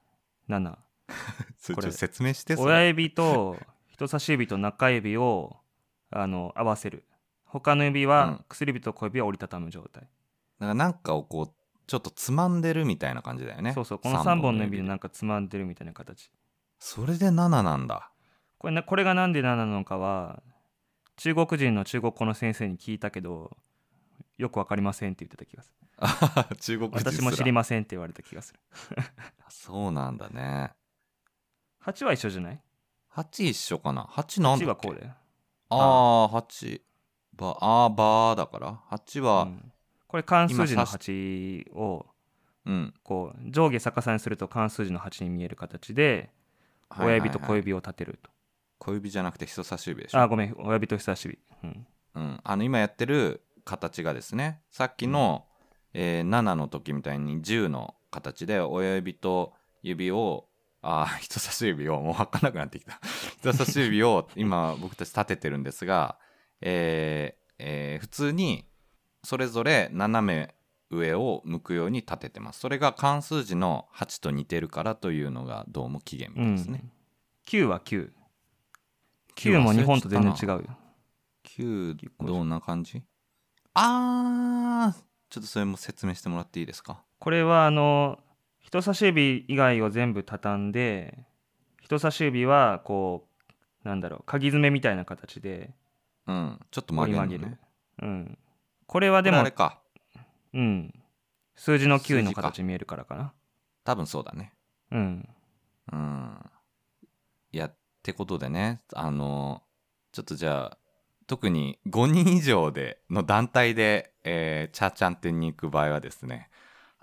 7 これ。説明して親指と人差し指と中指をあの合わせる。他の指うん。は薬指と小指は折りたたむ状態、だからなんかをこうちょっとつまんでるみたいな感じだよね。そうそう。この3三本の指で。なんかつまんでるみたいな形。それで7なんだ。これなこれがなんで7なのかは中国人の中国語の先生に聞いたけどよくわかりませんって言ってた気がする。中国私も知りませんって言われた気がする。そうなんだね。8は一緒じゃない？8一緒かな？8なん8だっけ？はこうだよ、ああ8ばあーばーだから。8はうん。これ漢数字の今指8をうん、こう上下逆さにすると漢数字の8に見える形ではいはいはい。親指と小指を立てると、小指じゃなくて人差し指でしょ。あごめん。親指と人差し指、うん、うん、あの今やってる形がですねさっきの、えー7の時みたいに10の形で親指と指をあー 人差し指をもう分かんなくなってきた。人差し指を今僕たち立ててるんですが、えーえー普通にそれぞれ斜め上を向くように立ててます。それが漢数字の8と似てるからというのがどうも起源みたいですね、9は9 9も日本と全然違うよ。9どんな感じ？あーちょっとそれも説明してもらっていいですか？これはあの人差し指以外を全部畳んで人差し指はこうなんだろう鍵爪みたいな形でうんちょっと曲げるの折り曲げねる、うん、これはでこれあもれか。うん。数字の9の形見えるからかな。多分そうだね。うん。うん。いやってことでねあのちょっとじゃあ特に5人以上での団体で、えーチャーチャン店に行く場合はですね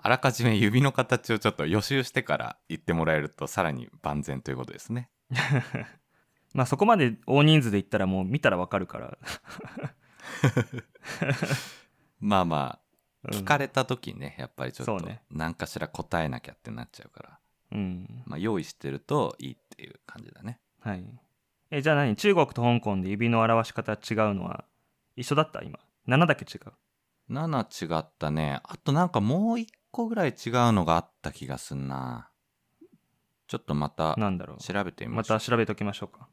あらかじめ指の形をちょっと予習してから行ってもらえるとさらに万全ということですね。まあそこまで大人数で言ったらもう見たらわかるから、まあまあうん。聞かれた時にねやっぱりちょっと何かしら答えなきゃってなっちゃうから、うん。まあ、用意してるといいっていう感じだね。はいえじゃあ何？中国と香港で指の表し方違うのは一緒だった？今。7だけ違う。7違ったね。あとなんかもう一個ぐらい違うのがあった気がすんな。ちょっとまたなんだろう。調べてみまましょう。た調べときましょうか。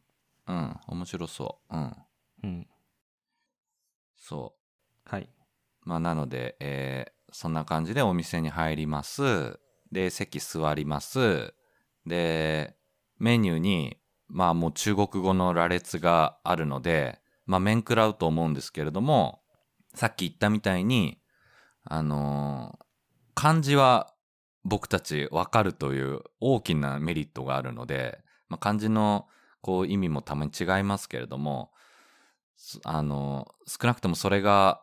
うん。面白そう。うん。うん。そはい。うまあなので、えーそんな感じでお店に入ります。で席座ります。でメニューにまあもう中国語の羅列があるのでまあ面食らうと思うんですけれどもさっき言ったみたいにあのー漢字は僕たちわかるという大きなメリットがあるので、まあ、漢字のこう意味もたまに違いますけれどもあの少なくともそれが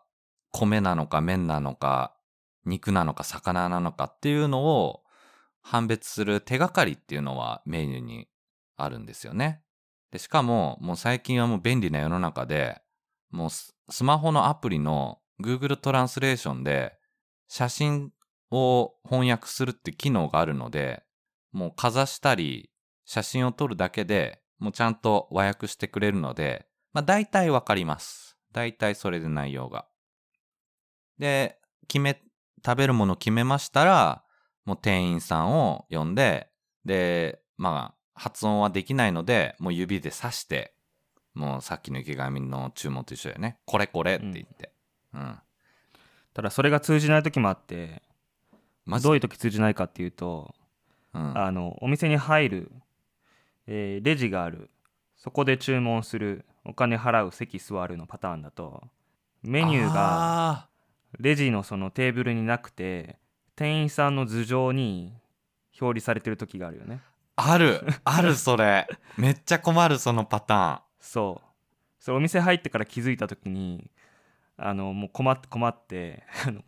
米なのか麺なのか肉なのか魚なのかっていうのを判別する手がかりっていうのはメニューにあるんですよね。でしかももう最近はもう便利な世の中でもうスマホのアプリの Google トランスレーションで写真を翻訳するって機能があるのでもうかざしたり写真を撮るだけでもうちゃんと和訳してくれるのでまあ大体わかります。大体それで内容が。で、決め、食べるもの決めましたら、もう店員さんを呼んで、で、まあ、発音はできないので、もう指で指して、もうさっきの池上の注文と一緒だよね。これこれって言って。うん。ただそれが通じない時もあってどういう時通じないかっていうとうん。あのお店に入る、えーレジがあるそこで注文するお金払う席座るのパターンだとメニューがが、レジのそのテーブルになくて店員さんの頭上に表示されてる時があるよねある、あるそれ。めっちゃ困るそのパターン。そうそれお店入ってから気づいた時にあのもう困って困って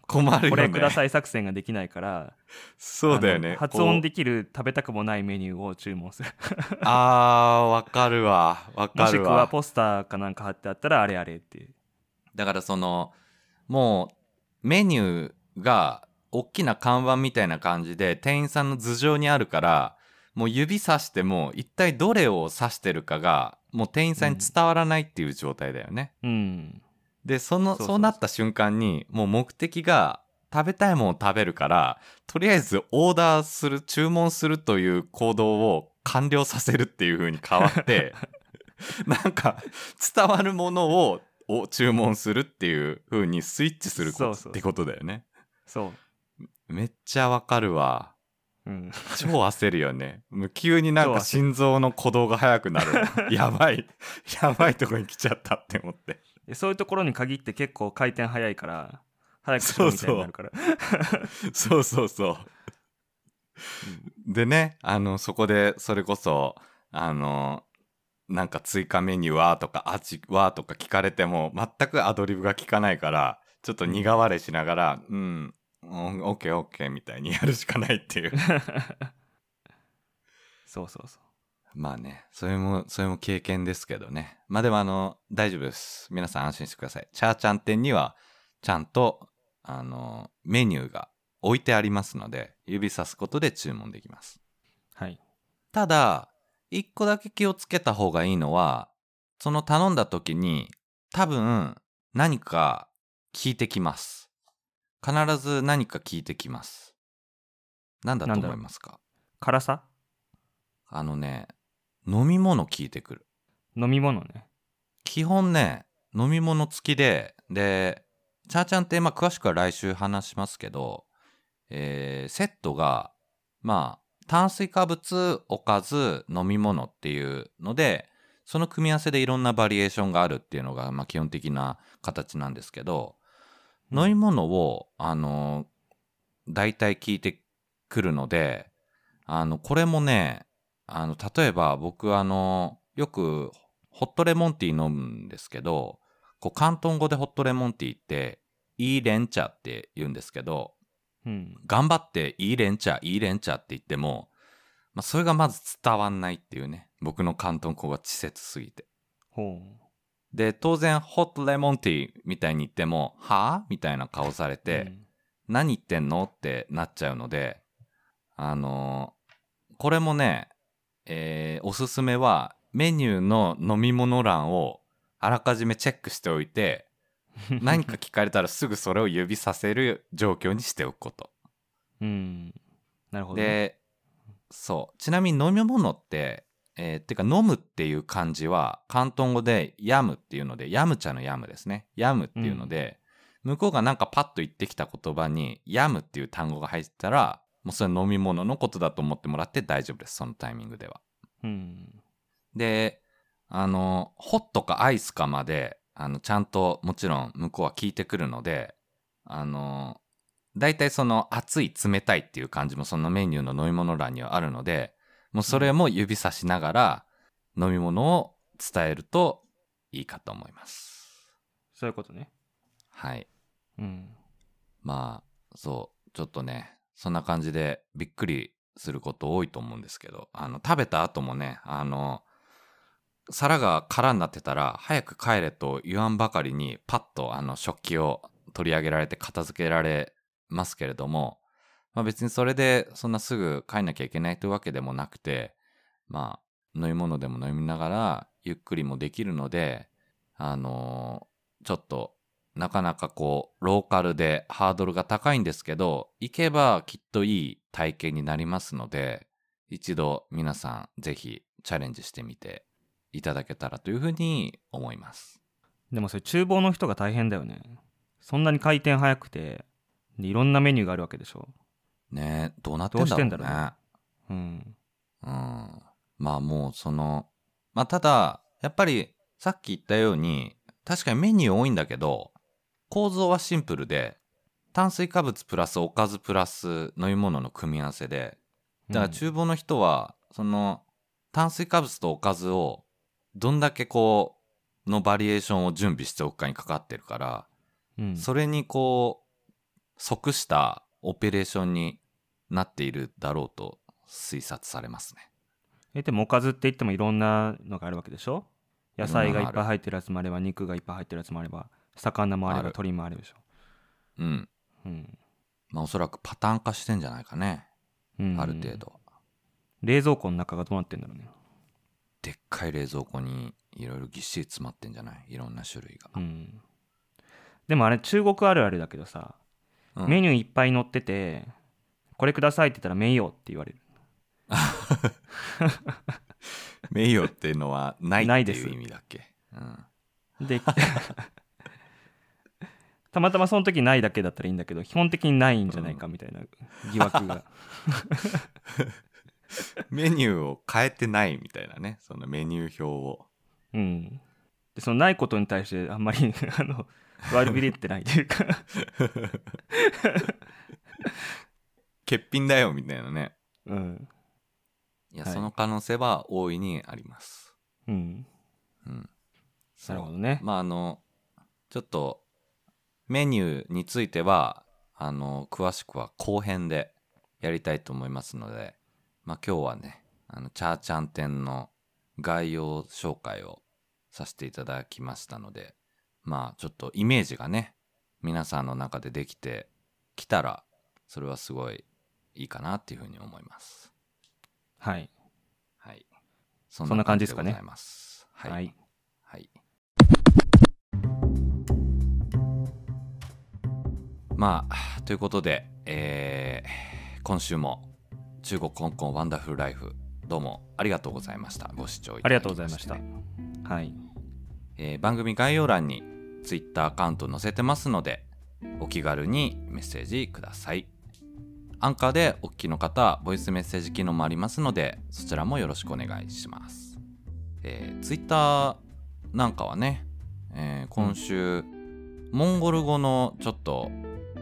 困るよね。これください作戦ができないからそうだよね。発音こできる食べたくもないメニューを注文するうあー、わかるわ。わもしくはかるわ。ポスターかなんか貼ってあったらあれあれっていうだからそのもうメニューが大きな看板みたいな感じで店員さんの頭上にあるからもう指さしても一体どれを指してるかがもう店員さんに伝わらないっていう状態だよね。うん。でそのそうなった瞬間にもう目的が食べたいものを食べるからとりあえずオーダーする注文するという行動を完了させるっていう風に変わって なんか伝わるものをを注文するっていう風にスイッチするってことだよね。そう。めっちゃわかるわうん、超焦るよね。急になんか心臓の鼓動が速くなる。わ やばい。やばいとこに来ちゃったって思って。でそういうところに限って結構回転早いから早くするみたいになるから。そうそう。そう。でね、あの、そこで、それこそ、あの、なんか追加メニューはとか、味はとか聞かれても、全くアドリブが効かないから、ちょっと苦笑いしながら、うん、うんオッケーオッケーみたいにやるしかないっていう。そうそうそうまあね、それも、それも経験ですけどね。まあでもあの、大丈夫です。皆さん安心してください。チャーチャン店には、ちゃんと、あの、メニューが置いてありますので、指さすことで注文できます。はいただ、一個だけ気をつけた方がいいのは、その頼んだ時に、多分、何か聞いてきます。必ず何か聞いてきます。なんだと思いますか？辛さ？あのね、飲み物聞いてくる。飲み物ね基本ね、飲み物付きで、で、チャーちゃんって、まあ、詳しくは来週話しますけど、えーセットが、まあ、炭水化物、おかず、飲み物っていうので、その組み合わせでいろんなバリエーションがあるっていうのが、まあ、基本的な形なんですけど、飲み物を、あの、大体聞いてくるので、あの、これもね、あの、例えば僕あの、よくホットレモンティー飲むんですけど、こう、広東語でホットレモンティーって、いいレンチャって言うんですけど、うん頑張っていいレンチャいいレンチャって言っても、まあ、それがまず伝わんないっていうね。僕の広東語が稚拙すぎて。ほうで、当然、ホットレモンティーみたいに言っても、はぁみたいな顔されて、うん何言ってんの？ってなっちゃうので、あのーこれもね、えーおすすめはメニューの飲み物欄をあらかじめチェックしておいて、何か聞かれたらすぐそれを指させる状況にしておくこと。うんなるほどね、で、そう。ちなみに飲み物って、えーてか飲むっていう漢字は広東語でヤムっていうので、ヤム茶のヤムですね。ヤムっていうので、向こうがなんかパッと言ってきた言葉にヤムっていう単語が入ってたら、もうそれ飲み物のことだと思ってもらって大丈夫です。そのタイミングでは。うんで、あの、ホットかアイスかまで、あの、ちゃんともちろん向こうは聞いてくるので、あの、大体その熱い冷たいっていう感じもそのメニューの飲み物欄にはあるので、もうそれも指さしながら飲み物を伝えるといいかと思います。そういうことねはい。うんまあ、そう、ちょっとね、そんな感じでびっくりすること多いと思うんですけど、あの、食べた後もね、あの、皿が空になってたら、早く帰れと言わんばかりに、パッとあの、食器を取り上げられて片付けられますけれども、まあ別にそれでそんなすぐ帰んなきゃいけないというわけでもなくて、まあ、飲み物でも飲みながら、ゆっくりもできるので、あのちょっとなかなかこう、ローカルでハードルが高いんですけど、行けばきっといい体験になりますので、一度皆さんぜひチャレンジしてみていただけたらというふうに思います。でもそれ厨房の人が大変だよねそんなに回転早くていろんなメニューがあるわけでしょねどうなってんだろうね。まあもうその、まあただ、やっぱりさっき言ったように、確かにメニュー多いんだけど、構造はシンプルで、炭水化物プラスおかずプラス飲み物の組み合わせで、だから厨房の人は、その炭水化物とおかずをどんだけこう、のバリエーションを準備しておくかにかかってるから、うん。それにこう、即したオペレーションになっているだろうと推察されますね。えでもおかずって言ってもいろんなのがあるわけでしょ？野菜がいっぱい入ってるやつもあれば肉がいっぱい入ってるやつもあれば魚もあれば鶏もあるでしょ？うん。うん、まあおそらくパターン化してんじゃないかね。うんある程度。冷蔵庫の中がどうなってんだろうねでっかい冷蔵庫にいろいろぎっしり詰まってんじゃない？いろんな種類が。うんでもあれ中国あるあるだけどさ、うんメニューいっぱい載っててこれくださいって言ったら名誉って言われる。名誉っていうのはないないです。っていう意味だっけ、うん、でたまたまその時ないだけだったらいいんだけど基本的にないんじゃないかみたいな疑惑が、メニューを変えてないみたいなねそのメニュー表を。うん。でそのないことに対してあんまりあの悪びれてないというか 欠品だよみたいなね。うん。いや、はい。その可能性は大いにあります。うん。うん。なるほどね。まああのちょっとメニューについてはあの詳しくは後編でやりたいと思いますのでまあ今日はねあのチャーチャン店の概要紹介をさせていただきましたのでまあちょっとイメージがね皆さんの中でできてきたらそれはすごいいいかなっていうふうに思います。はい。はい。そんな感じですかね。はい、はい。はい。まあ、ということで、えー今週も中国香港ワンダフルライフ、どうもありがとうございました。ご視聴いただきありがとうございました。ねはい。えー番組概要欄に Twitter アカウント載せてますので、お気軽にメッセージください。アンカーでお聞きの方は、ボイスメッセージ機能もありますので、そちらもよろしくお願いします。えー、Twitter なんかはね、えー今週、モンゴル語のちょっと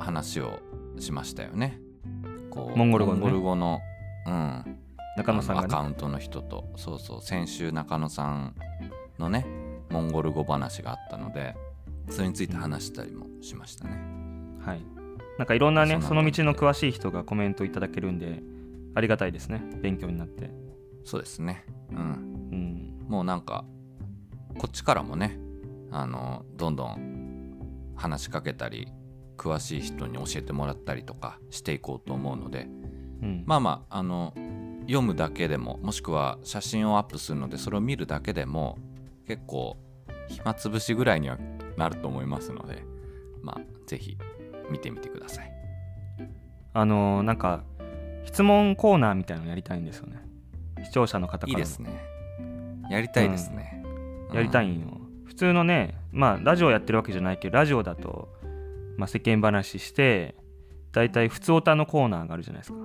話をしましたよね。こうモンゴル語のね？の、うん、中野さんあのアカウントの人と。そうそう先週中野さんのねモンゴル語話があったのでそれについて話したりもしましたね、はいなんかいろんなねその道の詳しい人がコメントいただけるんでありがたいですね。勉強になって。そうですね。うん。うん。もうなんかこっちからもねあのどんどん話しかけたり詳しい人に教えてもらったりとかしていこうと思うのでうん。まあまああの読むだけでももしくは写真をアップするのでそれを見るだけでも結構暇つぶしぐらいにはなると思いますのでまあぜひ見てみてください。あのーなんか質問コーナーみたいなのやりたいんですよね。視聴者の方からの。いいですね。やりたいですね、やりたいいんよ、普通のねまあラジオやってるわけじゃないけどラジオだと、まあ、世間話してだいたい普通おたのコーナーがあるじゃないですか。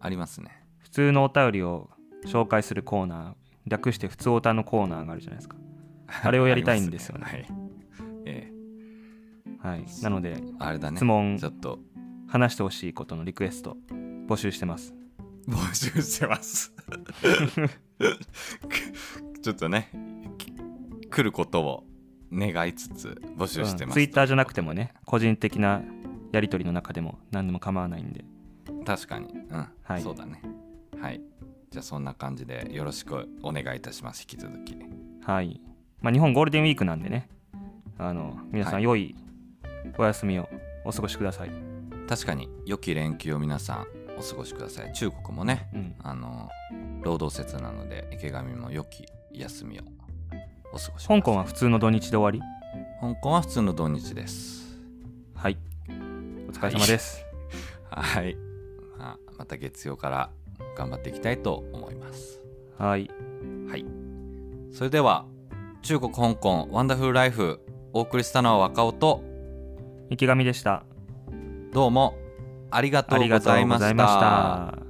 ありますね。普通のお便りを紹介するコーナー略して普通おたのコーナーがあるじゃないですか。あれをやりたいんですよね。ありますはい。えはい。なのでえあれだね。質問。ちょっと。話してほしいことのリクエスト。募集してます。募集してます。ちょっとねき来ることを願いつつ募集してます、ツイッターじゃなくてもね個人的なやり取りの中でも何でも構わないんで。確かに。うん、はい。そうだね。はい。じゃあそんな感じでよろしくお願いいたします。引き続き。はい、まあ、日本ゴールデンウィークなんでねあの皆さはい。ん良いお休みをお過ごしください、確かに良き連休を皆さんお過ごしください。中国もねうん、あの労働節なので池上も良き休みをお過ごし香港は普通の土日で終わり？香港は普通の土日です。はい。お疲れ様です、はい、まあ、また月曜から頑張っていきたいと思います。はい。はい。それでは中国香港ワンダフルライフお送りしたのは若尾と池上でした。どうもありがとうございましとうございましたた